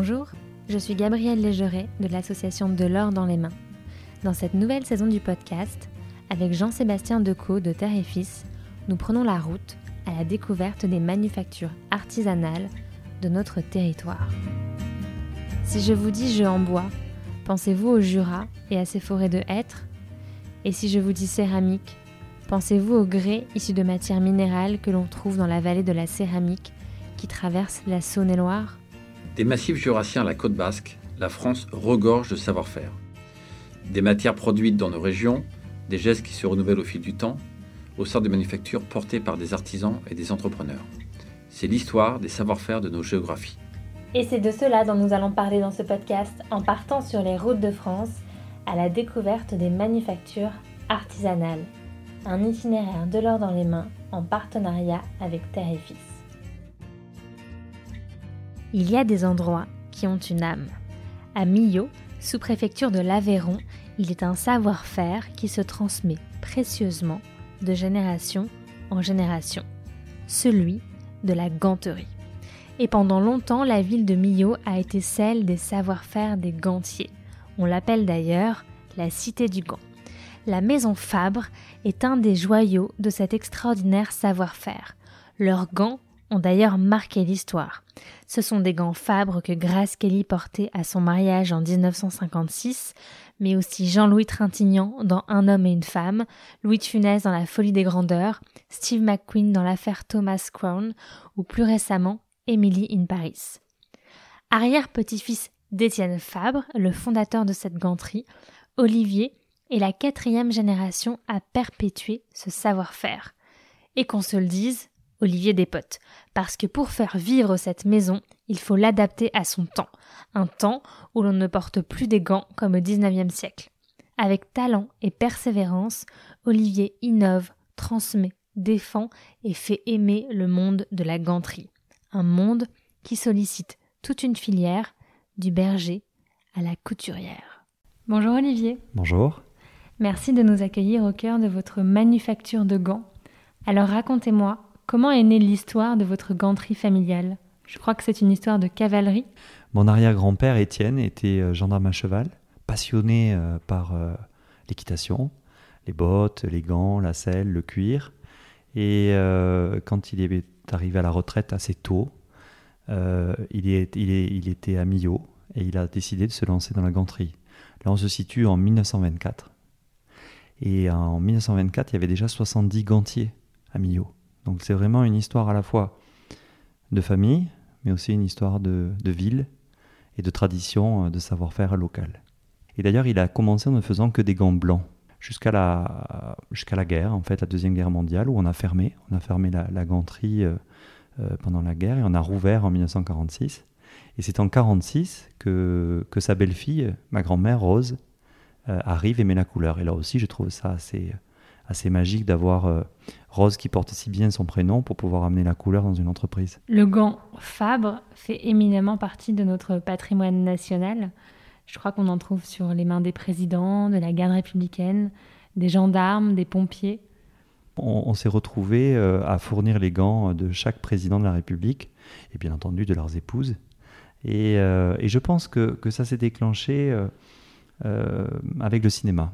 Bonjour, je suis Gabrielle Légeret de l'association De l'or dans les mains. Dans cette nouvelle saison du podcast, avec Jean-Sébastien Decaux de Terre et Fils, nous prenons la route à la découverte des manufactures artisanales de notre territoire. Si je vous dis jeu en bois, pensez-vous au Jura et à ses forêts de hêtres? Et si je vous dis céramique, pensez-vous au grès issu de matières minérales que l'on trouve dans la vallée de la céramique qui traverse la Saône-et-Loire? Des massifs jurassiens à la côte basque, la France regorge de savoir-faire. Des matières produites dans nos régions, des gestes qui se renouvellent au fil du temps, au sein des manufactures portées par des artisans et des entrepreneurs. C'est l'histoire des savoir-faire de nos géographies. Et c'est de cela dont nous allons parler dans ce podcast en partant sur les routes de France à la découverte des manufactures artisanales. Un itinéraire de l'or dans les mains en partenariat avec Terre et Fils. Il y a des endroits qui ont une âme. À Millau, sous-préfecture de l'Aveyron, il est un savoir-faire qui se transmet précieusement de génération en génération, celui de la ganterie. Et pendant longtemps, la ville de Millau a été celle des savoir-faire des gantiers. On l'appelle d'ailleurs la cité du gant. La maison Fabre est un des joyaux de cet extraordinaire savoir-faire. Leurs gants ont d'ailleurs marqué l'histoire. Ce sont des gants Fabre que Grace Kelly portait à son mariage en 1956, mais aussi Jean-Louis Trintignant dans Un homme et une femme, Louis de Funès dans La folie des grandeurs, Steve McQueen dans l'affaire Thomas Crown, ou plus récemment Emily in Paris. Arrière-petit-fils d'Étienne Fabre, le fondateur de cette ganterie, Olivier est la quatrième génération à perpétuer ce savoir-faire. Et qu'on se le dise, Olivier Despotes, parce que pour faire vivre cette maison, il faut l'adapter à son temps, un temps où l'on ne porte plus des gants comme au XIXe siècle. Avec talent et persévérance, Olivier innove, transmet, défend et fait aimer le monde de la ganterie. Un monde qui sollicite toute une filière, du berger à la couturière. Bonjour Olivier. Bonjour. Merci de nous accueillir au cœur de votre manufacture de gants. Alors racontez-moi, Comment est née l'histoire de votre ganterie familiale Je crois que c'est une histoire de cavalerie. Mon arrière-grand-père Étienne était euh, gendarme à cheval, passionné euh, par euh, l'équitation, les bottes, les gants, la selle, le cuir. Et quand il est arrivé à la retraite assez tôt, il, il, était à Millau et il a décidé de se lancer dans la ganterie. Là, on se situe en 1924. Et en 1924, il y avait déjà 70 gantiers à Millau. Donc c'est vraiment une histoire à la fois de famille, mais aussi une histoire de, ville et de tradition, euh, de savoir-faire local. Et d'ailleurs, il a commencé en ne faisant que des gants blancs jusqu'à la, jusqu'à la guerre, en fait, la Deuxième Guerre mondiale, où on a fermé. On a fermé la, ganterie euh, euh, pendant la guerre et on a rouvert en 1946. Et c'est en 1946 que, que sa belle-fille, ma grand-mère Rose, arrive et met la couleur. Et là aussi, je trouve ça assez, assez magique d'avoir Rose qui porte si bien son prénom pour pouvoir amener la couleur dans une entreprise. Le gant Fabre fait éminemment partie de notre patrimoine national. Je crois qu'on en trouve sur les mains des présidents, de la garde républicaine, des gendarmes, des pompiers. On, s'est retrouvé euh, à fournir les gants de chaque président de la République et bien entendu de leurs épouses. Et, euh, je pense que, que ça s'est déclenché euh, avec le cinéma.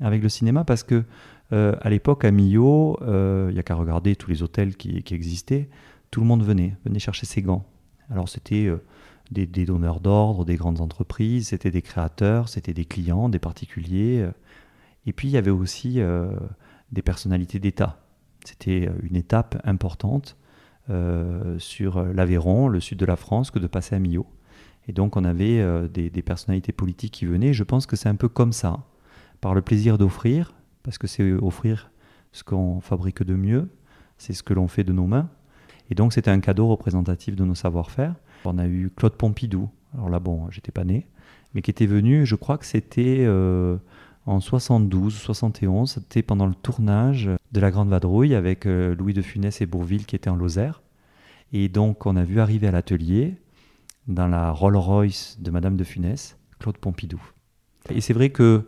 Avec le cinéma parce que euh, à l'époque, à Millau, il euh, n'y a qu'à regarder tous les hôtels qui, existaient, tout le monde venait, venait chercher ses gants. Alors c'était euh, des, donneurs d'ordre, des grandes entreprises, c'était des créateurs, c'était des clients, des particuliers. et puis il y avait aussi des personnalités d'État. C'était une étape importante sur l'Aveyron, le sud de la France, que de passer à Millau. Et donc on avait des, personnalités politiques qui venaient. Je pense que c'est un peu comme ça, par le plaisir d'offrir, parce que c'est offrir ce qu'on fabrique de mieux, c'est ce que l'on fait de nos mains. Et donc c'était un cadeau représentatif de nos savoir-faire. On a eu Claude Pompidou, alors là bon, j'étais pas né, mais qui était venu, je crois que c'était euh, en 72 71, c'était pendant le tournage de La Grande Vadrouille avec euh, Louis de Funès et Bourville qui étaient en Lozère. Et donc on a vu arriver à l'atelier, dans la Rolls-Royce de Madame de Funès, Claude Pompidou. Et c'est vrai que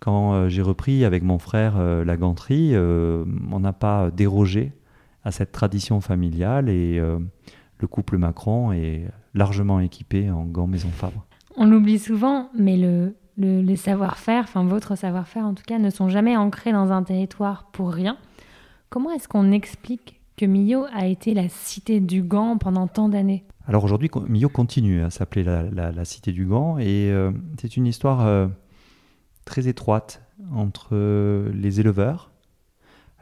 quand euh, j'ai repris avec mon frère euh, la ganterie, euh, on n'a pas dérogé à cette tradition familiale et le couple Macron est largement équipé en gants Maison Fabre. On l'oublie souvent, mais le, les savoir-faire, enfin votre savoir-faire en tout cas, ne sont jamais ancrés dans un territoire pour rien. Comment est-ce qu'on explique que Millau a été la cité du gant pendant tant d'années? Alors aujourd'hui, Millau continue à s'appeler la, cité du gant et euh, c'est une histoire euh, très étroite entre euh, les éleveurs,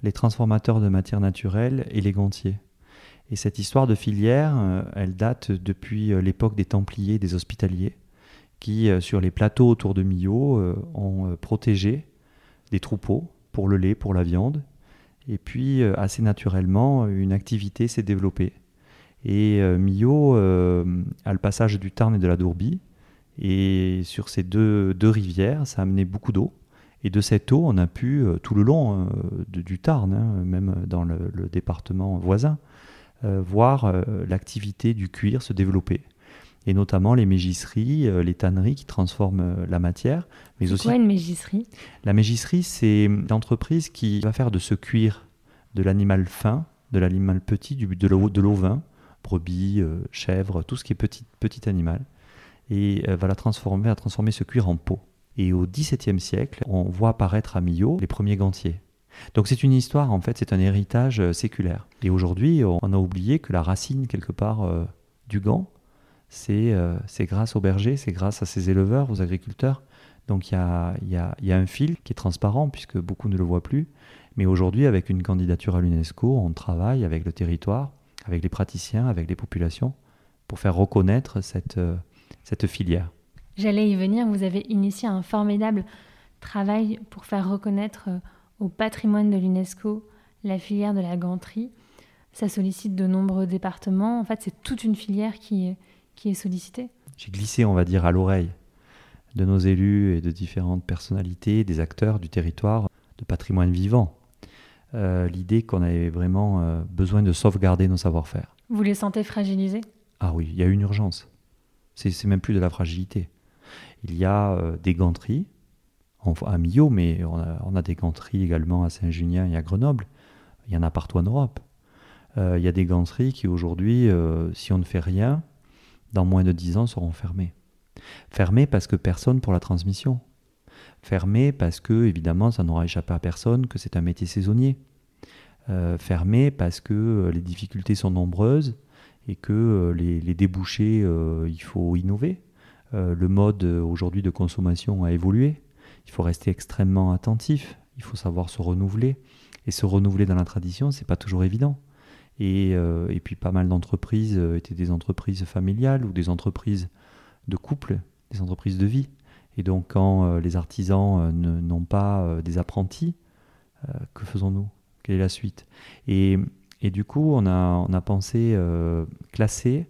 les transformateurs de matières naturelles et les gantiers. Et cette histoire de filière, elle date depuis l'époque des Templiers, des Hospitaliers qui, euh, sur les plateaux autour de Millau, euh, ont euh, protégé des troupeaux pour le lait, pour la viande. Et puis, assez naturellement, une activité s'est développée. Et Millau a le passage du Tarn et de la Dourbie. Et sur ces deux, deux rivières, ça a amené beaucoup d'eau. Et de cette eau, on a pu, tout le long du Tarn, hein, même dans le, le département voisin, voir l'activité du cuir se développer et notamment les mégisseries, euh, les tanneries qui transforment euh, la matière. Mais aussi quoi une mégisserie? La mégisserie, c'est l'entreprise qui va faire de ce cuir de l'animal fin, de l'animal petit, du, de l'ovin, brebis, euh, chèvre, tout ce qui est petit, petit animal, et va la transformer, à transformer ce cuir en peau. Et au XVIIe siècle, on voit apparaître à Millau les premiers gantiers. Donc c'est une histoire, en fait, c'est un héritage séculaire. Et aujourd'hui, on a oublié que la racine, quelque part, du gant, euh, c'est grâce aux bergers, c'est grâce à ces éleveurs, aux agriculteurs. Donc il y a, y, a, y a, un fil qui est transparent puisque beaucoup ne le voient plus. Mais aujourd'hui, avec une candidature à l'UNESCO, on travaille avec le territoire, avec les praticiens, avec les populations pour faire reconnaître cette, euh, cette filière. J'allais y venir, vous avez initié un formidable travail pour faire reconnaître euh, au patrimoine de l'UNESCO la filière de la ganterie. Ça sollicite de nombreux départements. En fait, c'est toute une filière qui, qui est sollicité J'ai glissé, on va dire, à l'oreille de nos élus et de différentes personnalités, des acteurs du territoire, de patrimoine vivant, euh, l'idée qu'on avait vraiment euh, besoin de sauvegarder nos savoir-faire. Vous les sentez fragilisés? Ah oui, il y a une urgence. C'est même plus de la fragilité. Il y a euh, des ganteries, à Millau, mais on a, des ganteries également à Saint-Junien et à Grenoble. Il y en a partout en Europe. il y a des ganteries qui aujourd'hui, si on ne fait rien, dans moins de 10 ans, seront fermés. Fermés parce que personne pour la transmission. Fermés parce que, évidemment, ça n'aura échappé à personne que c'est un métier saisonnier. Euh, fermés parce que euh, les difficultés sont nombreuses et que euh, les, débouchés, il faut innover. le mode aujourd'hui de consommation a évolué. Il faut rester extrêmement attentif. Il faut savoir se renouveler. Et se renouveler dans la tradition, c'est pas toujours évident. Euh, et, puis pas mal d'entreprises euh, étaient des entreprises familiales ou des entreprises de couple, des entreprises de vie. Et donc quand euh, les artisans n'ont pas des apprentis, que faisons-nous? Quelle est la suite? Et, du coup, on a, on a pensé classer,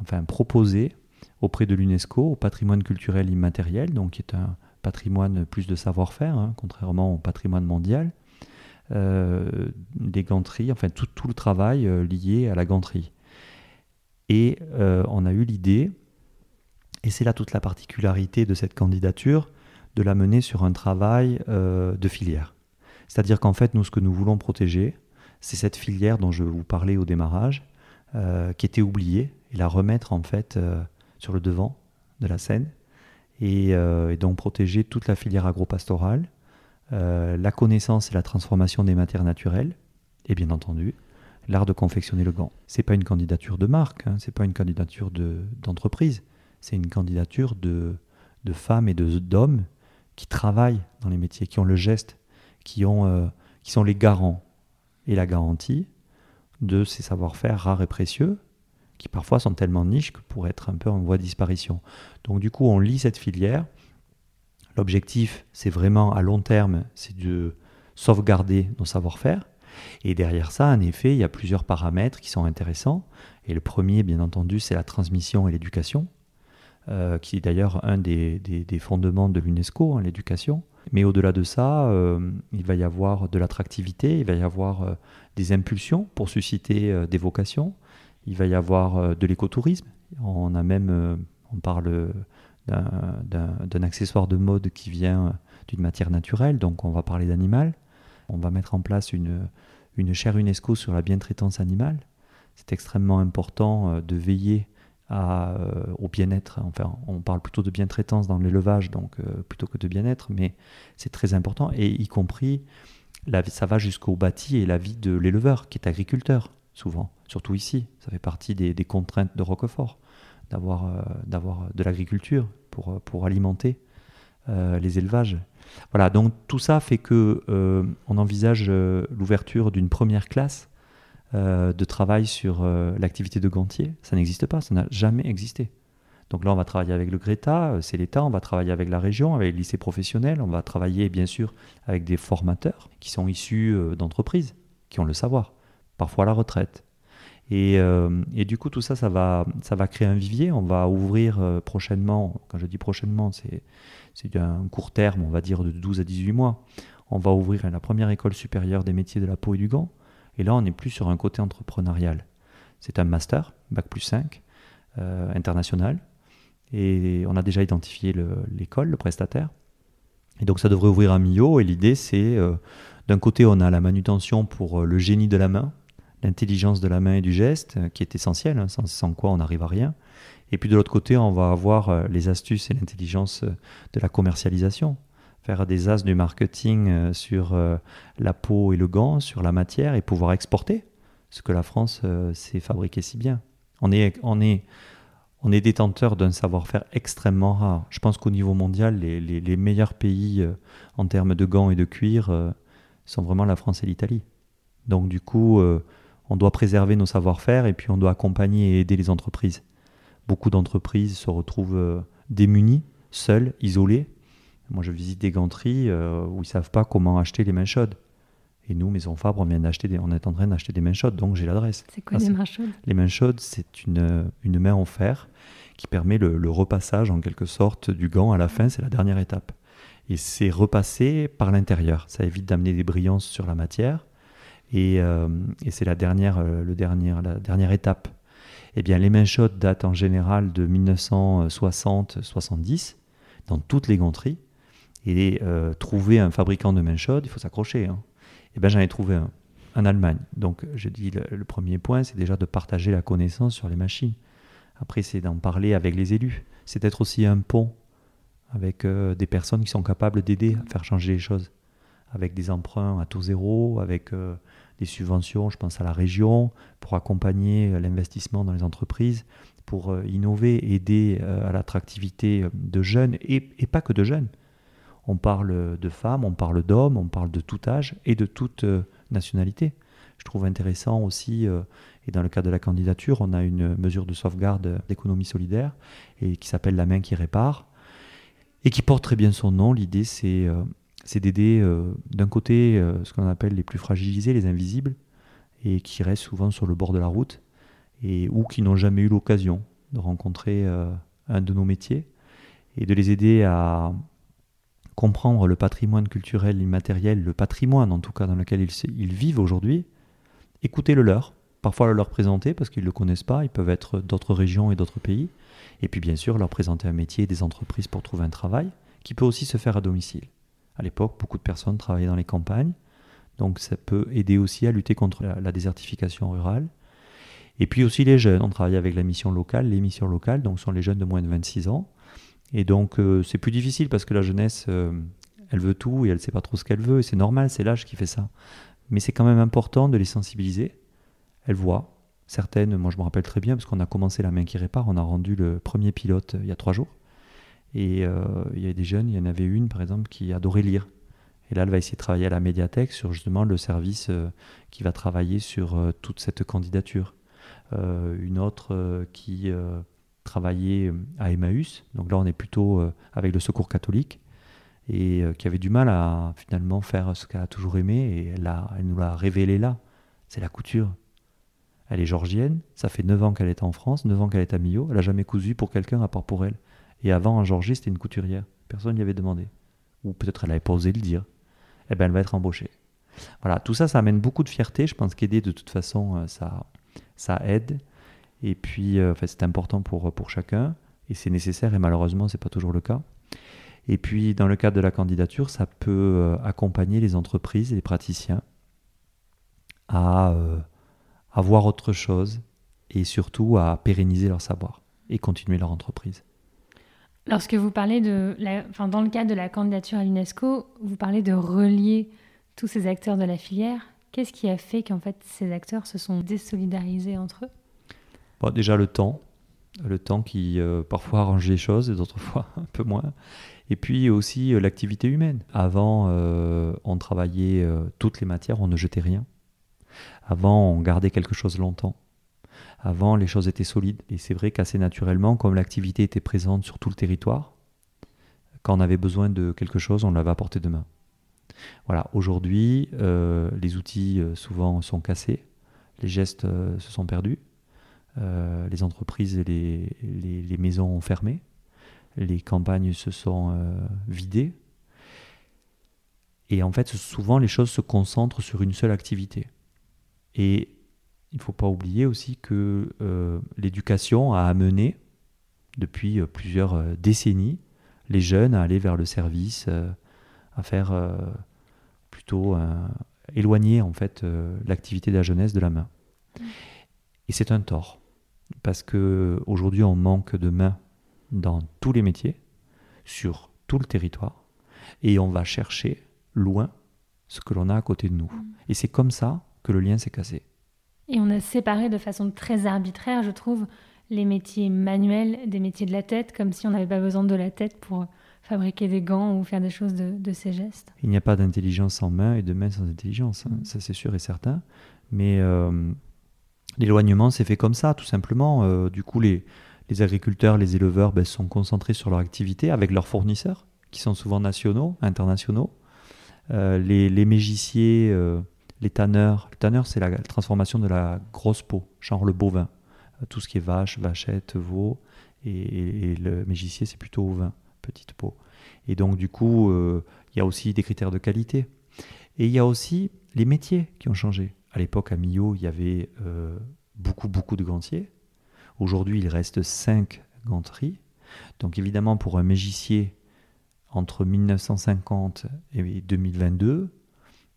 enfin proposer auprès de l'UNESCO au patrimoine culturel immatériel, donc qui est un patrimoine plus de savoir-faire, hein, contrairement au patrimoine mondial, euh, des ganteries, enfin tout, tout le travail euh, lié à la ganterie. Et euh, on a eu l'idée, et c'est là toute la particularité de cette candidature, de la mener sur un travail de filière. C'est-à-dire qu'en fait, nous, ce que nous voulons protéger, c'est cette filière dont je vous parlais au démarrage, qui était oubliée, et la remettre en fait sur le devant de la scène, et, et, donc protéger toute la filière agro-pastorale, euh, la connaissance et la transformation des matières naturelles, et bien entendu, l'art de confectionner le gant. C'est pas une candidature de marque, hein, c'est pas une candidature d'entreprise, c'est une candidature de, de femmes et d'hommes qui travaillent dans les métiers, qui ont le geste, qui, ont, euh, qui sont les garants et la garantie de ces savoir-faire rares et précieux, qui parfois sont tellement niches que pourraient être un peu en voie de disparition. Donc du coup, on lit cette filière, L'objectif, c'est vraiment à long terme, c'est de sauvegarder nos savoir-faire. Et derrière ça, en effet, il y a plusieurs paramètres qui sont intéressants. Et le premier, bien entendu, c'est la transmission et l'éducation, euh, qui est d'ailleurs un des, fondements de l'UNESCO, hein, l'éducation. Mais au-delà de ça, euh, il va y avoir de l'attractivité, il va y avoir euh, des impulsions pour susciter des vocations, il va y avoir de l'écotourisme. On a même, on parle d'un accessoire de mode qui vient d'une matière naturelle, donc on va parler d'animal. On va mettre en place une, une chaire UNESCO sur la bientraitance animale. c'est extrêmement important de veiller au bien-être. Enfin, on parle plutôt de bien-traitance dans l'élevage, donc plutôt que de bien-être, mais c'est très important, et y compris, ça va jusqu'au bâti et la vie de l'éleveur, qui est agriculteur, souvent, surtout ici. Ça fait partie des, contraintes de Roquefort, d'avoir d'avoir de l'agriculture pour, pour alimenter les élevages. Voilà, donc tout ça fait que on envisage l'ouverture d'une première classe euh, de travail sur euh, l'activité de gantier. Ça n'existe pas, ça n'a jamais existé. Donc là, on va travailler avec le Greta, euh, c'est l'État, on va travailler avec la région, avec les lycées professionnels, on va travailler bien sûr avec des formateurs qui sont issus d'entreprises, qui ont le savoir, parfois à la retraite. Et, du coup, tout ça, ça va, ça va créer un vivier. On va ouvrir prochainement, quand je dis prochainement, c'est un court terme, on va dire de 12 à 18 mois. On va ouvrir la première école supérieure des métiers de la peau et du gant. Et là, on n'est plus sur un côté entrepreneurial. C'est un master, bac plus 5, euh, international. Et on a déjà identifié l'école, le, prestataire. Et donc ça devrait ouvrir à Millau. Et l'idée, c'est euh, d'un côté, on a la manutention pour euh, le génie de la main, l'intelligence de la main et du geste, qui est essentielle, hein, sans, quoi on n'arrive à rien. Et puis de l'autre côté, on va avoir les astuces et l'intelligence de la commercialisation faire des as du marketing euh, sur euh, la peau et le gant, sur la matière et pouvoir exporter ce que la France euh, sait fabriquer si bien. On est, on est, on est détenteur d'un savoir-faire extrêmement rare. Je pense qu'au niveau mondial, les, les, meilleurs pays en termes de gants et de cuir sont vraiment la France et l'Italie. Donc du coup, on doit préserver nos savoir-faire et puis on doit accompagner et aider les entreprises. Beaucoup d'entreprises se retrouvent démunies, seules, isolées, moi, je visite des ganteries euh, où ils savent pas comment acheter les mains chaudes. Et nous, Maison Fabre, on, vient d'acheter on est en train d'acheter des mains chaudes, donc j'ai l'adresse. C'est quoi les mains chaudes? Les mains chaudes, c'est une, une main en fer qui permet le, repassage, en quelque sorte, du gant à la fin, c'est la dernière étape. Et c'est repassé par l'intérieur. Ça évite d'amener des brillances sur la matière. Et, euh, et c'est la dernière, euh, le dernier, la dernière étape. Eh bien, les mains chaudes datent en général de 1960-70 dans toutes les ganteries. Et euh, trouver un fabricant de mains chaudes, il faut s'accrocher. Et hein. eh ben j'en ai trouvé un en Allemagne. Donc je dis le, premier point, c'est déjà de partager la connaissance sur les machines. Après, c'est d'en parler avec les élus. C'est d'être aussi un pont avec euh, des personnes qui sont capables d'aider à faire changer les choses. Avec des emprunts à taux zéro, avec euh, des subventions, je pense à la région, pour accompagner l'investissement dans les entreprises, pour innover, aider à l'attractivité de jeunes et, et, pas que de jeunes. On parle de femmes, on parle d'hommes, on parle de tout âge et de toute euh, nationalité. Je trouve intéressant aussi, euh, et dans le cadre de la candidature, on a une mesure de sauvegarde d'économie solidaire qui s'appelle La main qui répare et qui porte très bien son nom. L'idée, c'est euh, d'aider d'un côté ce qu'on appelle les plus fragilisés, les invisibles, et qui restent souvent sur le bord de la route et ou qui n'ont jamais eu l'occasion de rencontrer un de nos métiers et de les aider à, comprendre le patrimoine culturel immatériel, le patrimoine en tout cas dans lequel ils, vivent aujourd'hui, écouter le leur, parfois le leur présenter parce qu'ils ne le connaissent pas, ils peuvent être d'autres régions et d'autres pays, et puis bien sûr leur présenter un métier des entreprises pour trouver un travail qui peut aussi se faire à domicile. À l'époque, beaucoup de personnes travaillaient dans les campagnes, donc ça peut aider aussi à lutter contre la, désertification rurale. Et puis aussi les jeunes, on travaille avec la mission locale, les missions locales, donc sont les jeunes de moins de 26 ans, et donc, euh, c'est plus difficile parce que la jeunesse, euh, elle veut tout et elle ne sait pas trop ce qu'elle veut. Et c'est normal, c'est l'âge qui fait ça. Mais c'est quand même important de les sensibiliser. Elles voient. Certaines, moi je me rappelle très bien, parce qu'on a commencé La main qui répare, on a rendu le premier pilote euh, il y a trois jours. Et il y a des jeunes, il y en avait une par exemple qui adorait lire. Et là, elle va essayer de travailler à la médiathèque sur justement le service qui va travailler sur toute cette candidature. une autre qui travaillé euh, à Emmaüs, donc là on est plutôt euh, avec le secours catholique, et euh, qui avait du mal à finalement faire ce qu'elle a toujours aimé, et elle, elle nous l'a révélé là, c'est la couture. Elle est georgienne, ça fait 9 ans qu'elle est en France, 9 ans qu'elle est à Millau, elle n'a jamais cousu pour quelqu'un à part pour elle. Et avant en Georgie c'était une couturière, personne n'y avait demandé. Ou peut-être elle n'avait pas osé le dire. Eh bien elle va être embauchée. Voilà, tout ça, ça amène beaucoup de fierté. Je pense qu'aider de toute façon, ça, ça aide. Et puis, euh, c'est important pour, pour chacun, et c'est nécessaire, et malheureusement, ce n'est pas toujours le cas. Et puis, dans le cadre de la candidature, ça peut euh, accompagner les entreprises et les praticiens à, euh, autre chose et surtout à pérenniser leur savoir et continuer leur entreprise. Lorsque vous parlez de, enfin, dans le cadre de la candidature à l'UNESCO, vous parlez de relier tous ces acteurs de la filière. Qu'est-ce qui a fait qu'en fait ces acteurs se sont désolidarisés entre eux? Bon, Déjà le temps, le temps qui euh, parfois arrange les choses et d'autres fois un peu moins. Et puis aussi euh, l'activité humaine. Avant, euh, on travaillait toutes les matières, on ne jetait rien. Avant, on gardait quelque chose longtemps. Avant, les choses étaient solides. Et c'est vrai qu'assez naturellement, comme l'activité était présente sur tout le territoire, quand on avait besoin de quelque chose, on l'avait apporté de main. Voilà, aujourd'hui, les outils souvent sont cassés, les gestes se sont perdus. Euh, les entreprises et les, maisons ont fermé, les campagnes se sont euh, vidées. Et en fait, souvent, les choses se concentrent sur une seule activité. Et il ne faut pas oublier aussi que euh, l'éducation a amené, depuis plusieurs décennies, les jeunes à aller vers le service, à faire plutôt éloigner en fait l'activité de la jeunesse de la main. Et c'est un tort parce qu'aujourd'hui on manque de mains dans tous les métiers, sur tout le territoire, et on va chercher loin ce que l'on a à côté de nous. Mm. Et c'est comme ça que le lien s'est cassé. Et on a séparé de façon très arbitraire, je trouve, les métiers manuels des métiers de la tête, comme si on n'avait pas besoin de la tête pour fabriquer des gants ou faire des choses de, ces gestes. Il n'y a pas d'intelligence sans main et de main sans intelligence, hein. mm. ça c'est sûr et certain. Mais euh, L'éloignement s'est fait comme ça, tout simplement. Euh, du coup, les, agriculteurs, les éleveurs ben, sont concentrés sur leur activité avec leurs fournisseurs, qui sont souvent nationaux, internationaux. Euh, les, les, mégiciers, euh, les tanneurs. Le tanneur, c'est la, transformation de la grosse peau, genre le bovin. tout ce qui est vache, vachette, veau. Et, le mégicier, c'est plutôt vin, petite peau. Et donc, du coup, il y a aussi des critères de qualité. Et il y a aussi les métiers qui ont changé. À l'époque, à Millau, il y avait euh, beaucoup, beaucoup de gantiers. Aujourd'hui, il reste 5 ganteries. Donc évidemment, pour un mégicier, entre 1950 et 2022,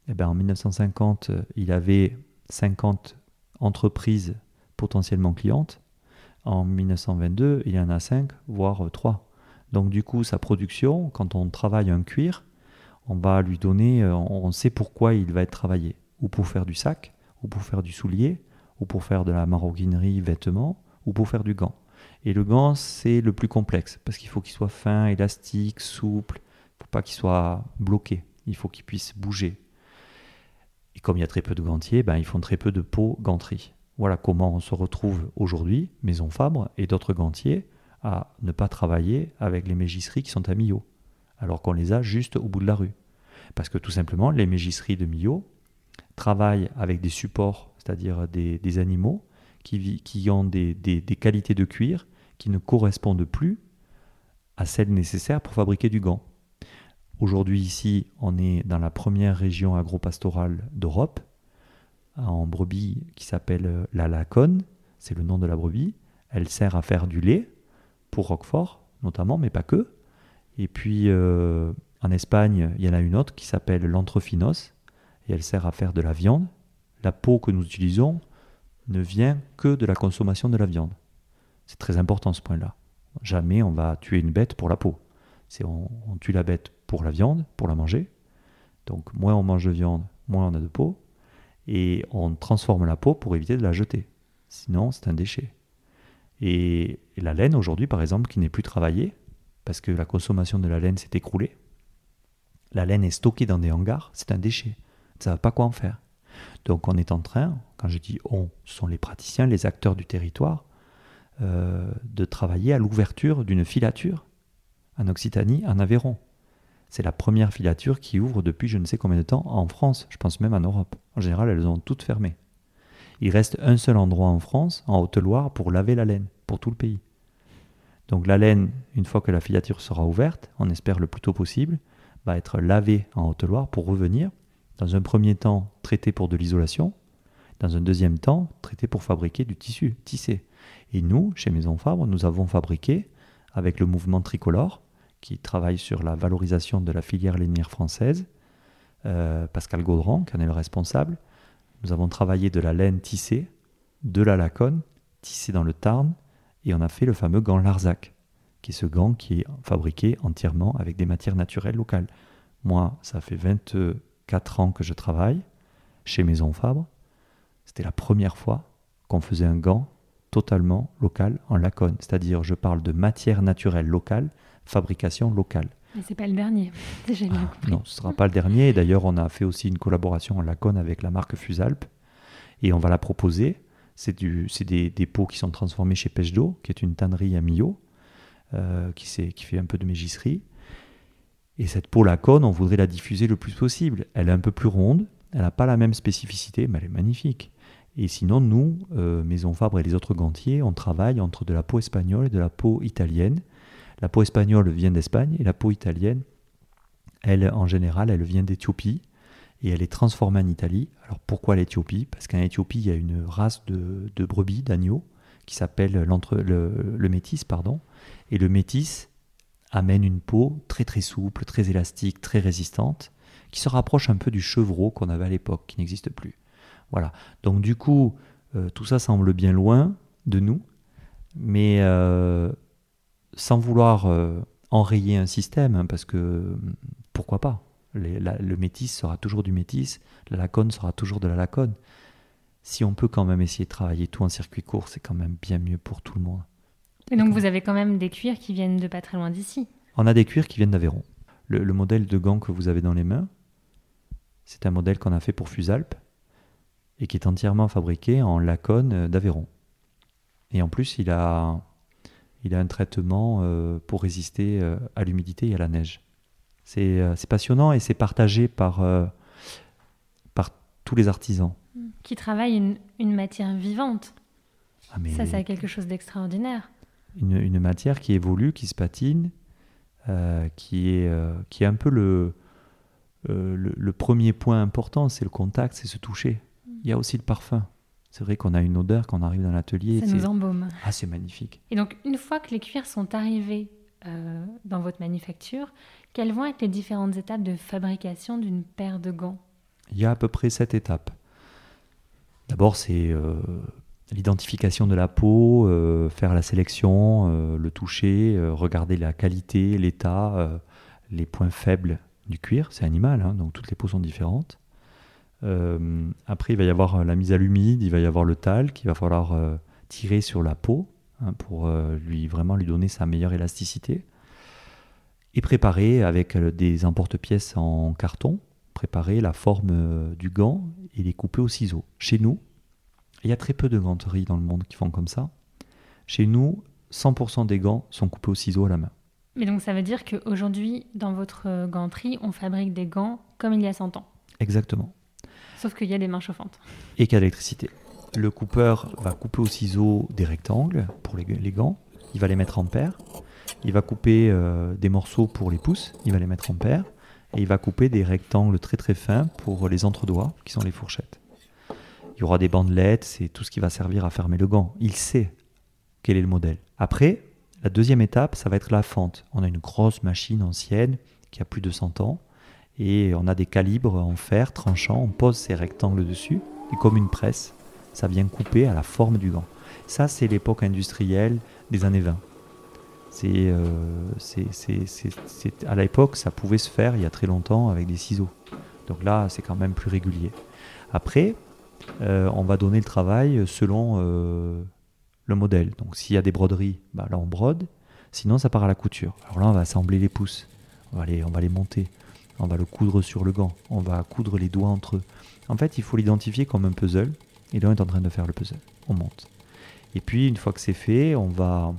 eh ben, en 1950, il avait 50 entreprises potentiellement clientes. En 1922, il y en a 5, voire 3. Donc du coup, sa production, quand on travaille un cuir, on va lui donner, euh, on sait pourquoi il va être travaillé ou pour faire du sac, ou pour faire du soulier, ou pour faire de la maroquinerie, vêtements, ou pour faire du gant. Et le gant, c'est le plus complexe, parce qu'il faut qu'il soit fin, élastique, souple, faut pas qu'il soit bloqué, il faut qu'il puisse bouger. Et comme il y a très peu de gantiers, ben, ils font très peu de peau ganterie. Voilà comment on se retrouve aujourd'hui, Maison Fabre et d'autres gantiers, à ne pas travailler avec les mégisseries qui sont à Millau, alors qu'on les a juste au bout de la rue. Parce que tout simplement, les mégisseries de Millau, travaillent avec des supports, c'est-à-dire des, animaux, qui, ont des, qualités de cuir qui ne correspondent plus à celles nécessaires pour fabriquer du gant. Aujourd'hui, ici, on est dans la première région agro-pastorale d'Europe, en brebis qui s'appelle la Laconne, c'est le nom de la brebis. Elle sert à faire du lait, pour Roquefort notamment, mais pas que. Et puis euh, en Espagne, il y en a une autre qui s'appelle l'Anthrophinos, elle sert à faire de la viande. La peau que nous utilisons ne vient que de la consommation de la viande. C'est très important ce point-là. Jamais on va tuer une bête pour la peau. C'est on, tue la bête pour la viande, pour la manger. Donc moins on mange de viande, moins on a de peau. Et on transforme la peau pour éviter de la jeter. Sinon, c'est un déchet. Et, et la laine aujourd'hui, par exemple, qui n'est plus travaillée, parce que la consommation de la laine s'est écroulée, la laine est stockée dans des hangars, c'est un déchet ne savent pas quoi en faire. Donc on est en train, quand je dis on, ce sont les praticiens, les acteurs du territoire, euh, de travailler à l'ouverture d'une filature en Occitanie, en Aveyron. C'est la première filature qui ouvre depuis je ne sais combien de temps en France, je pense même en Europe. En général, elles ont toutes fermé. Il reste un seul endroit en France, en Haute-Loire, pour laver la laine, pour tout le pays. Donc la laine, une fois que la filature sera ouverte, on espère le plus tôt possible, va être lavée en Haute-Loire pour revenir dans un premier temps traité pour de l'isolation, dans un deuxième temps traité pour fabriquer du tissu tissé. Et nous, chez Maison Fabre, nous avons fabriqué, avec le mouvement tricolore, qui travaille sur la valorisation de la filière lainière française, euh, Pascal Gaudran, qui en est le responsable, nous avons travaillé de la laine tissée de la Laconne, tissé dans le Tarn, et on a fait le fameux gant Larzac, qui est ce gant qui est fabriqué entièrement avec des matières naturelles locales. Moi, ça fait 24 ans que je travaille chez Maison Fabre. C'était la première fois qu'on faisait un gant totalement local en Laconne. C'est-à-dire, je parle de matière naturelle locale, fabrication locale. Mais c'est pas le dernier, j'ai bien ah, Non, ce sera pas le dernier. D'ailleurs, on a fait aussi une collaboration en Laconne avec la marque Fusalp et on va la proposer. C'est des, des, pots qui sont transformés chez Pêche d'eau, qui est une tannerie à Millau, euh, qui, qui fait un peu de mégisserie. Et cette peau Laconne, on voudrait la diffuser le plus possible. Elle est un peu plus ronde, elle n'a pas la même spécificité, mais elle est magnifique. Et sinon, nous, euh, Maison Fabre et les autres gantiers, on travaille entre de la peau espagnole et de la peau italienne. La peau espagnole vient d'Espagne et la peau italienne, elle, en général, elle vient d'Éthiopie et elle est transformée en Italie. Alors pourquoi l'Éthiopie? Parce qu'en Éthiopie, il y a une race de, brebis, d'agneaux, qui s'appelle le, le métis, pardon. Et le métis amène une peau très très souple, très élastique, très résistante, qui se rapproche un peu du chevreau qu'on avait à l'époque, qui n'existe plus. Voilà. Donc du coup, euh, tout ça semble bien loin de nous, mais euh, sans vouloir euh, enrayer un système, hein, parce que pourquoi pas? Le métis sera toujours du métis, la lacone sera toujours de la lacone. Si on peut quand même essayer de travailler tout en circuit court, c'est quand même bien mieux pour tout le monde. Et donc vous avez quand même des cuirs qui viennent de pas très loin d'ici On a des cuirs qui viennent d'Aveyron. Le, le, modèle de gant que vous avez dans les mains, c'est un modèle qu'on a fait pour Fusalp et qui est entièrement fabriqué en lacone d'Aveyron. Et en plus, il a, il a un traitement euh, pour résister euh, à l'humidité et à la neige. C'est euh, passionnant et c'est partagé par, par tous les artisans. Qui travaillent une, une matière vivante. Ah, Ça, c'est quelque chose d'extraordinaire. Une, une, matière qui évolue, qui se patine, qui, est, qui est un peu le, le, le premier point important, c'est le contact, c'est se toucher. Il y a aussi le parfum. C'est vrai qu'on a une odeur quand on arrive dans l'atelier. Ça nous embaume. Ah, c'est magnifique. Et donc, une fois que les cuirs sont arrivés euh, dans votre manufacture, quelles vont être les différentes étapes de fabrication d'une paire de gants? Il y a à peu près sept étapes. D'abord, c'est euh, l'identification de la peau, euh, faire la sélection, le toucher, regarder la qualité, l'état, les points faibles du cuir. C'est animal, hein, donc toutes les peaux sont différentes. Euh, après, il va y avoir euh, la mise à l'humide, il va y avoir le talc qu'il va falloir euh, tirer sur la peau hein, pour lui vraiment lui donner sa meilleure élasticité. Et préparer avec des emporte-pièces en carton, préparer la forme du gant et les couper au ciseau. Chez nous, il y a très peu de ganteries dans le monde qui font comme ça. Chez nous, 100% des gants sont coupés au ciseau à la main. Mais donc ça veut dire qu'aujourd'hui, dans votre ganterie, on fabrique des gants comme il y a 100 ans Exactement. Sauf qu'il y a des mains chauffantes. Et qu'il y a l'électricité. Le coupeur va couper au ciseau des rectangles pour les, gants. Il va les mettre en paire. Il va couper euh, des morceaux pour les pouces. Il va les mettre en paire. Et il va couper des rectangles très très fins pour les entre-doigts, qui sont les fourchettes. Il y aura des bandelettes, c'est tout ce qui va servir à fermer le gant. Il sait quel est le modèle. Après, la deuxième étape, ça va être la fente. On a une grosse machine ancienne qui a plus de 100 ans et on a des calibres en fer tranchant, on pose ces rectangles dessus, et comme une presse, ça vient couper à la forme du gant. Ça, c'est l'époque industrielle des années 20. Euh, c'est, à l'époque, ça pouvait se faire il y a très longtemps avec des ciseaux. Donc là, c'est quand même plus régulier. Après, euh, on va donner le travail selon euh, le modèle. Donc s'il y a des broderies, bah, là on brode. Sinon, ça part à la couture. Alors là, on va assembler les pouces. On va les, on va les monter on va le coudre sur le gant, on va coudre les doigts entre eux. En fait, il faut l'identifier comme un puzzle, et là on est en train de faire le puzzle. On monte. Et puis, une fois que c'est fait, on va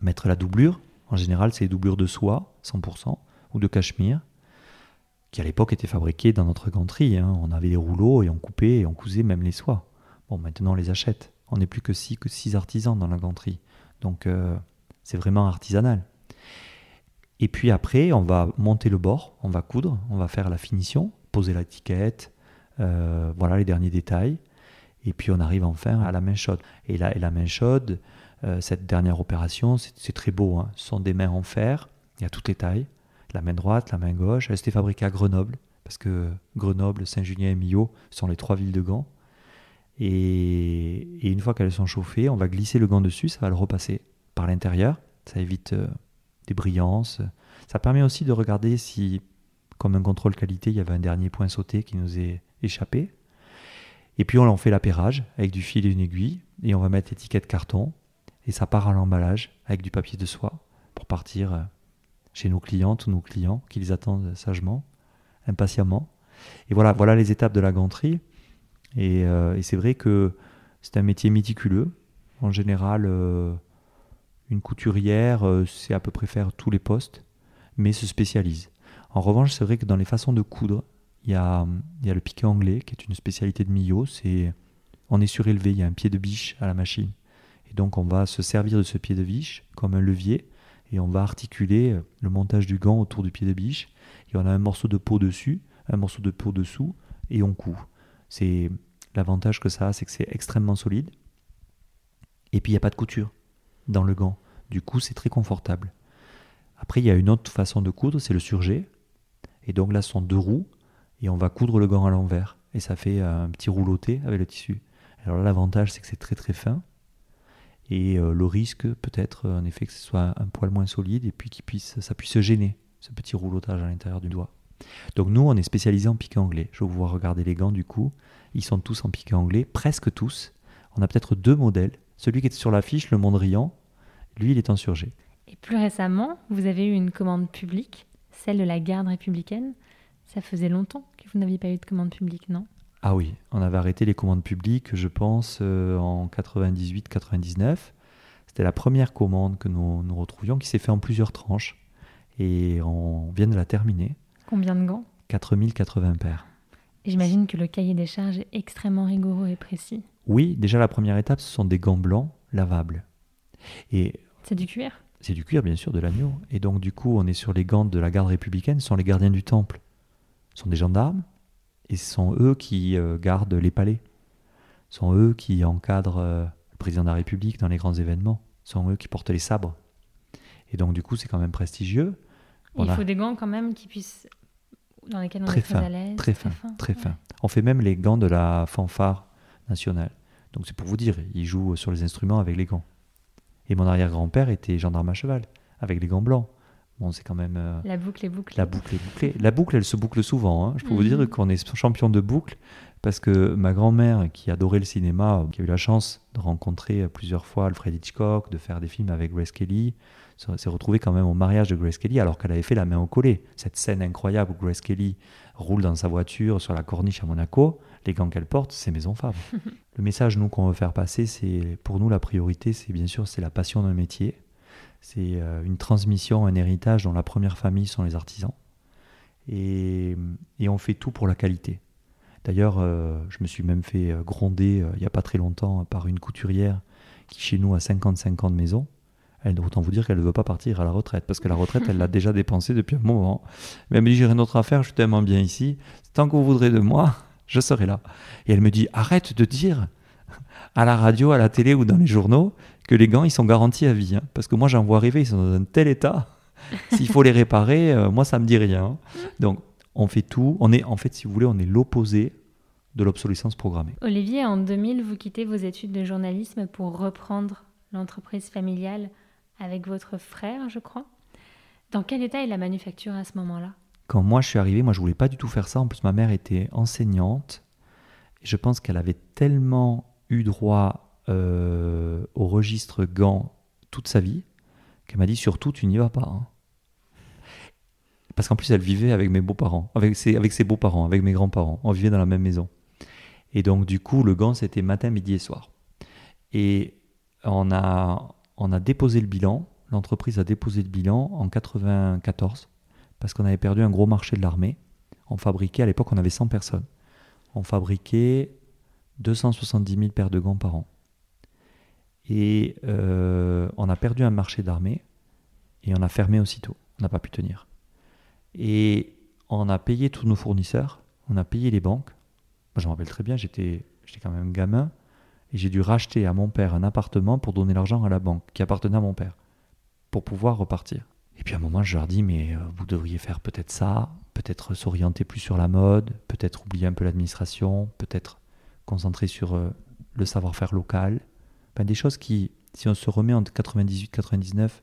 mettre la doublure. En général, c'est doublure de soie, 100%, ou de cachemire, qui à l'époque était fabriquée dans notre ganterie. Hein. On avait des rouleaux et on coupait et on cousait même les soies. Bon, maintenant on les achète. On n'est plus que six, que six artisans dans la ganterie. Donc, euh, c'est vraiment artisanal. Et puis après, on va monter le bord, on va coudre, on va faire la finition, poser l'étiquette, euh, voilà les derniers détails. Et puis on arrive enfin à la main chaude. Et la, et la main chaude, euh, cette dernière opération, c'est très beau. Hein. Ce sont des mains en fer, il y a toutes les tailles. La main droite, la main gauche. Elle était fabriquée à Grenoble, parce que Grenoble, Saint-Julien et Millau sont les trois villes de Gand. Et, une fois qu'elles sont chauffées, on va glisser le gant dessus, ça va le repasser par l'intérieur. Ça évite euh, des brillances. Ça permet aussi de regarder si, comme un contrôle qualité, il y avait un dernier point sauté qui nous est échappé. Et puis on en fait l'appairage avec du fil et une aiguille. Et on va mettre l'étiquette carton. Et ça part à l'emballage avec du papier de soie pour partir euh, chez nos clients, tous nos clients qui les attendent sagement, impatiemment. Et voilà, voilà les étapes de la ganterie. Euh, et, c'est vrai que c'est un métier méticuleux. En général, euh, une couturière, euh, c'est à peu près faire tous les postes, mais se spécialise. En revanche, c'est vrai que dans les façons de coudre, il y a, le piqué anglais, qui est une spécialité de Millot. C'est, on est surélevé, il y a un pied de biche à la machine. Et donc, on va se servir de ce pied de biche comme un levier et on va articuler le montage du gant autour du pied de biche. Et on a un morceau de peau dessus, un morceau de peau dessous, et on coud. C'est l'avantage que ça a, c'est que c'est extrêmement solide. Et puis il n'y a pas de couture dans le gant. Du coup, c'est très confortable. Après, il y a une autre façon de coudre, c'est le surjet. Et donc là, ce sont deux roues et on va coudre le gant à l'envers. Et ça fait un petit rouloté avec le tissu. Alors là, l'avantage, c'est que c'est très très fin. Et euh, le risque, peut-être, en effet, que ce soit un poil moins solide et puis qu'il puisse, ça puisse se gêner, ce petit roulotage à l'intérieur du doigt. Donc nous, on est spécialisé en piqué anglais. Je vous voir regarder les gants du coup. Ils sont tous en piqué anglais, presque tous. On a peut-être deux modèles. Celui qui est sur l'affiche, le Mondrian, lui, il est en surgé. Et plus récemment, vous avez eu une commande publique, celle de la garde républicaine. Ça faisait longtemps que vous n'aviez pas eu de commande publique, non? Ah oui, on avait arrêté les commandes publiques, je pense, euh, en 98-99. C'était la première commande que nous, nous retrouvions qui s'est fait en plusieurs tranches. Et on vient de la terminer. Combien de gants? 4080 paires. J'imagine que le cahier des charges est extrêmement rigoureux et précis. Oui, déjà la première étape, ce sont des gants blancs lavables. Et c'est du cuir? C'est du cuir, bien sûr, de l'agneau. Et donc, du coup, on est sur les gants de la garde républicaine, ce sont les gardiens du temple. Ce sont des gendarmes, et ce sont eux qui euh, gardent les palais. Ce sont eux qui encadrent euh, le président de la République dans les grands événements. Ce sont eux qui portent les sabres. Et donc, du coup, c'est quand même prestigieux. Il faut des gants quand même qui puissent dans lesquels on très est très à l'aise. Très, fin, très fin. On fait même les gants de la fanfare nationale. Donc c'est pour vous dire, il joue sur les instruments avec les gants. Et mon arrière-grand-père était gendarme à cheval, avec les gants blancs. Bon, c'est quand même. Euh, la boucle est bouclée. La boucle est bouclée. La boucle, elle se boucle souvent. Hein. Je peux vous dire mhm. qu'on est champion de boucle parce que ma grand-mère, qui adorait le cinéma, qui a eu la chance de rencontrer plusieurs fois Alfred Hitchcock, de faire des films avec Grace Kelly, s'est retrouvée quand même au mariage de Grace Kelly alors qu'elle avait fait la main au collet. Cette scène incroyable où Grace Kelly roule dans sa voiture sur la corniche à Monaco, les gants qu'elle porte, c'est Maison Femme. le message nous qu'on veut faire passer, c'est pour nous la priorité, c'est bien sûr c'est la passion d'un métier, c'est euh, une transmission, un héritage dont la première famille sont les artisans, et, et on fait tout pour la qualité. D'ailleurs, euh, je me suis même fait euh, gronder il n'y a pas très longtemps par une couturière qui chez nous a 55 ans de maison elle, autant vous dire qu'elle ne veut pas partir à la retraite, parce que la retraite, elle l'a déjà dépensée depuis un moment. Mais elle me dit, j'ai rien d'autre à faire, je suis tellement bien ici, tant que vous voudrez de moi, je serai là. Et elle me dit, arrête de dire à la radio, à la télé ou dans les journaux que les gants, ils sont garantis à vie. Hein. parce que moi, j'en vois arriver, ils sont dans un tel état. S'il faut les réparer, euh, moi, ça me dit rien. Donc, on fait tout. On est, en fait, si vous voulez, on est l'opposé de l'obsolescence programmée. Olivier, en 2000, vous quittez vos études de journalisme pour reprendre l'entreprise familiale avec votre frère, je crois. Dans quel état est la manufacture à ce moment-là? Quand moi je suis arrivé, moi je voulais pas du tout faire ça. En plus, ma mère était enseignante. Et je pense qu'elle avait tellement eu droit euh, au registre gants toute sa vie qu'elle m'a dit surtout tu n'y vas pas. Hein. Parce qu'en plus elle vivait avec mes beaux-parents, avec ses, beaux-parents, avec mes grands-parents. On vivait dans la même maison. Et donc du coup le gant c'était matin, midi et soir. Et on a, on a déposé le bilan, l'entreprise a déposé le bilan en 94 parce qu'on avait perdu un gros marché de l'armée. On fabriquait, à l'époque on avait 100 personnes, on fabriquait 270 000 paires de gants par an. Et euh, on a perdu un marché d'armée et on a fermé aussitôt. On n'a pas pu tenir. Et on a payé tous nos fournisseurs, on a payé les banques. Moi, je me rappelle très bien, j'étais quand même gamin. Et j'ai dû racheter à mon père un appartement pour donner l'argent à la banque qui appartenait à mon père, pour pouvoir repartir. Et puis à un moment, je leur dis, mais euh, vous devriez faire peut-être ça, peut-être s'orienter plus sur la mode, peut-être oublier un peu l'administration, peut-être concentrer sur euh, le savoir-faire local, des choses qui, si on se remet entre 98, 99,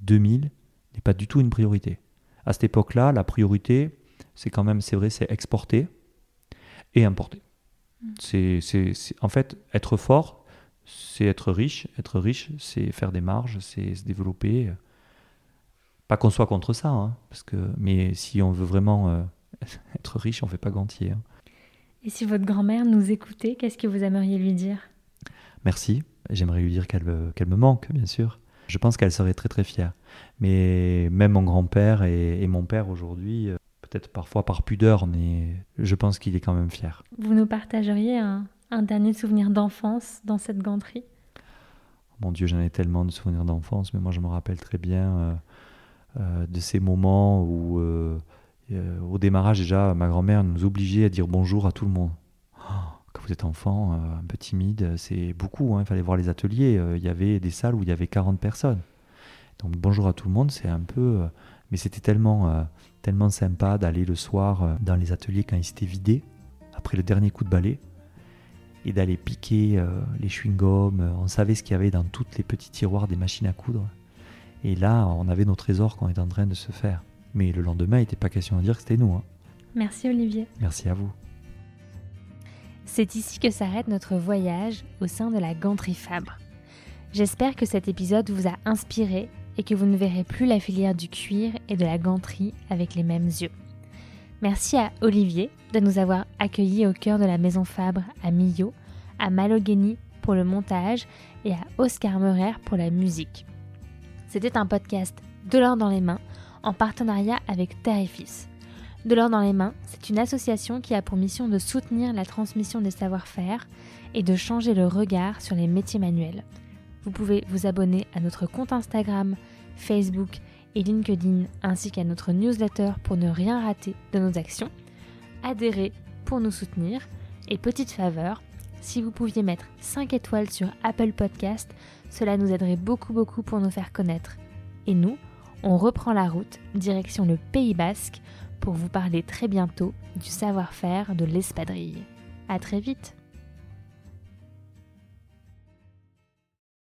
2000, n'est pas du tout une priorité. À cette époque-là, la priorité, c'est quand même, c'est vrai, c'est exporter et importer. Mm. C'est, en fait, être fort, c'est être riche. Être riche, c'est faire des marges, c'est se développer. Pas qu'on soit contre ça, hein, parce que, mais si on veut vraiment euh, être riche, on ne fait pas gantier. Hein. Et si votre grand-mère nous écoutait, qu'est-ce que vous aimeriez lui dire? Merci. J'aimerais lui dire qu'elle me manque, bien sûr. Je pense qu'elle serait très très fière. Mais même mon grand-père et, mon père aujourd'hui, euh, peut-être parfois par pudeur, mais je pense qu'il est quand même fier. Vous nous partageriez un, dernier souvenir d'enfance dans cette ganterie? Mon Dieu, j'en ai tellement de souvenirs d'enfance, mais moi je me rappelle très bien euh, euh, de ces moments où, au démarrage déjà, ma grand-mère nous obligeait à dire bonjour à tout le monde. Oh, quand vous êtes enfant, un peu timide, c'est beaucoup. Hein, il fallait voir les ateliers. Il y avait des salles où il y avait 40 personnes. Donc bonjour à tout le monde, c'est un peu... mais c'était tellement tellement sympa d'aller le soir euh, dans les ateliers quand ils étaient vidés, après le dernier coup de balai, et d'aller piquer euh, les chewing-gums. Euh, on savait ce qu'il y avait dans tous les petits tiroirs des machines à coudre. Et là, on avait nos trésors qu'on était en train de se faire. Mais le lendemain, il n'était pas question de dire que c'était nous. Hein. Merci Olivier. Merci à vous. C'est ici que s'arrête notre voyage au sein de la ganterie Fabre. J'espère que cet épisode vous a inspiré et que vous ne verrez plus la filière du cuir et de la ganterie avec les mêmes yeux. Merci à Olivier de nous avoir accueillis au cœur de la maison Fabre à Millau, à Malogheni pour le montage et à Oscar Meurer pour la musique. C'était un podcast De l'or dans les mains en partenariat avec Tarifis. De l'or dans les mains, c'est une association qui a pour mission de soutenir la transmission des savoir-faire et de changer le regard sur les métiers manuels. Vous pouvez vous abonner à notre compte Instagram, Facebook et LinkedIn ainsi qu'à notre newsletter pour ne rien rater de nos actions. Adhérer pour nous soutenir. Et petite faveur, si vous pouviez mettre 5 étoiles sur Apple Podcast, cela nous aiderait beaucoup beaucoup pour nous faire connaître. Et nous, on reprend la route direction le Pays Basque pour vous parler très bientôt du savoir-faire de l'espadrille. À très vite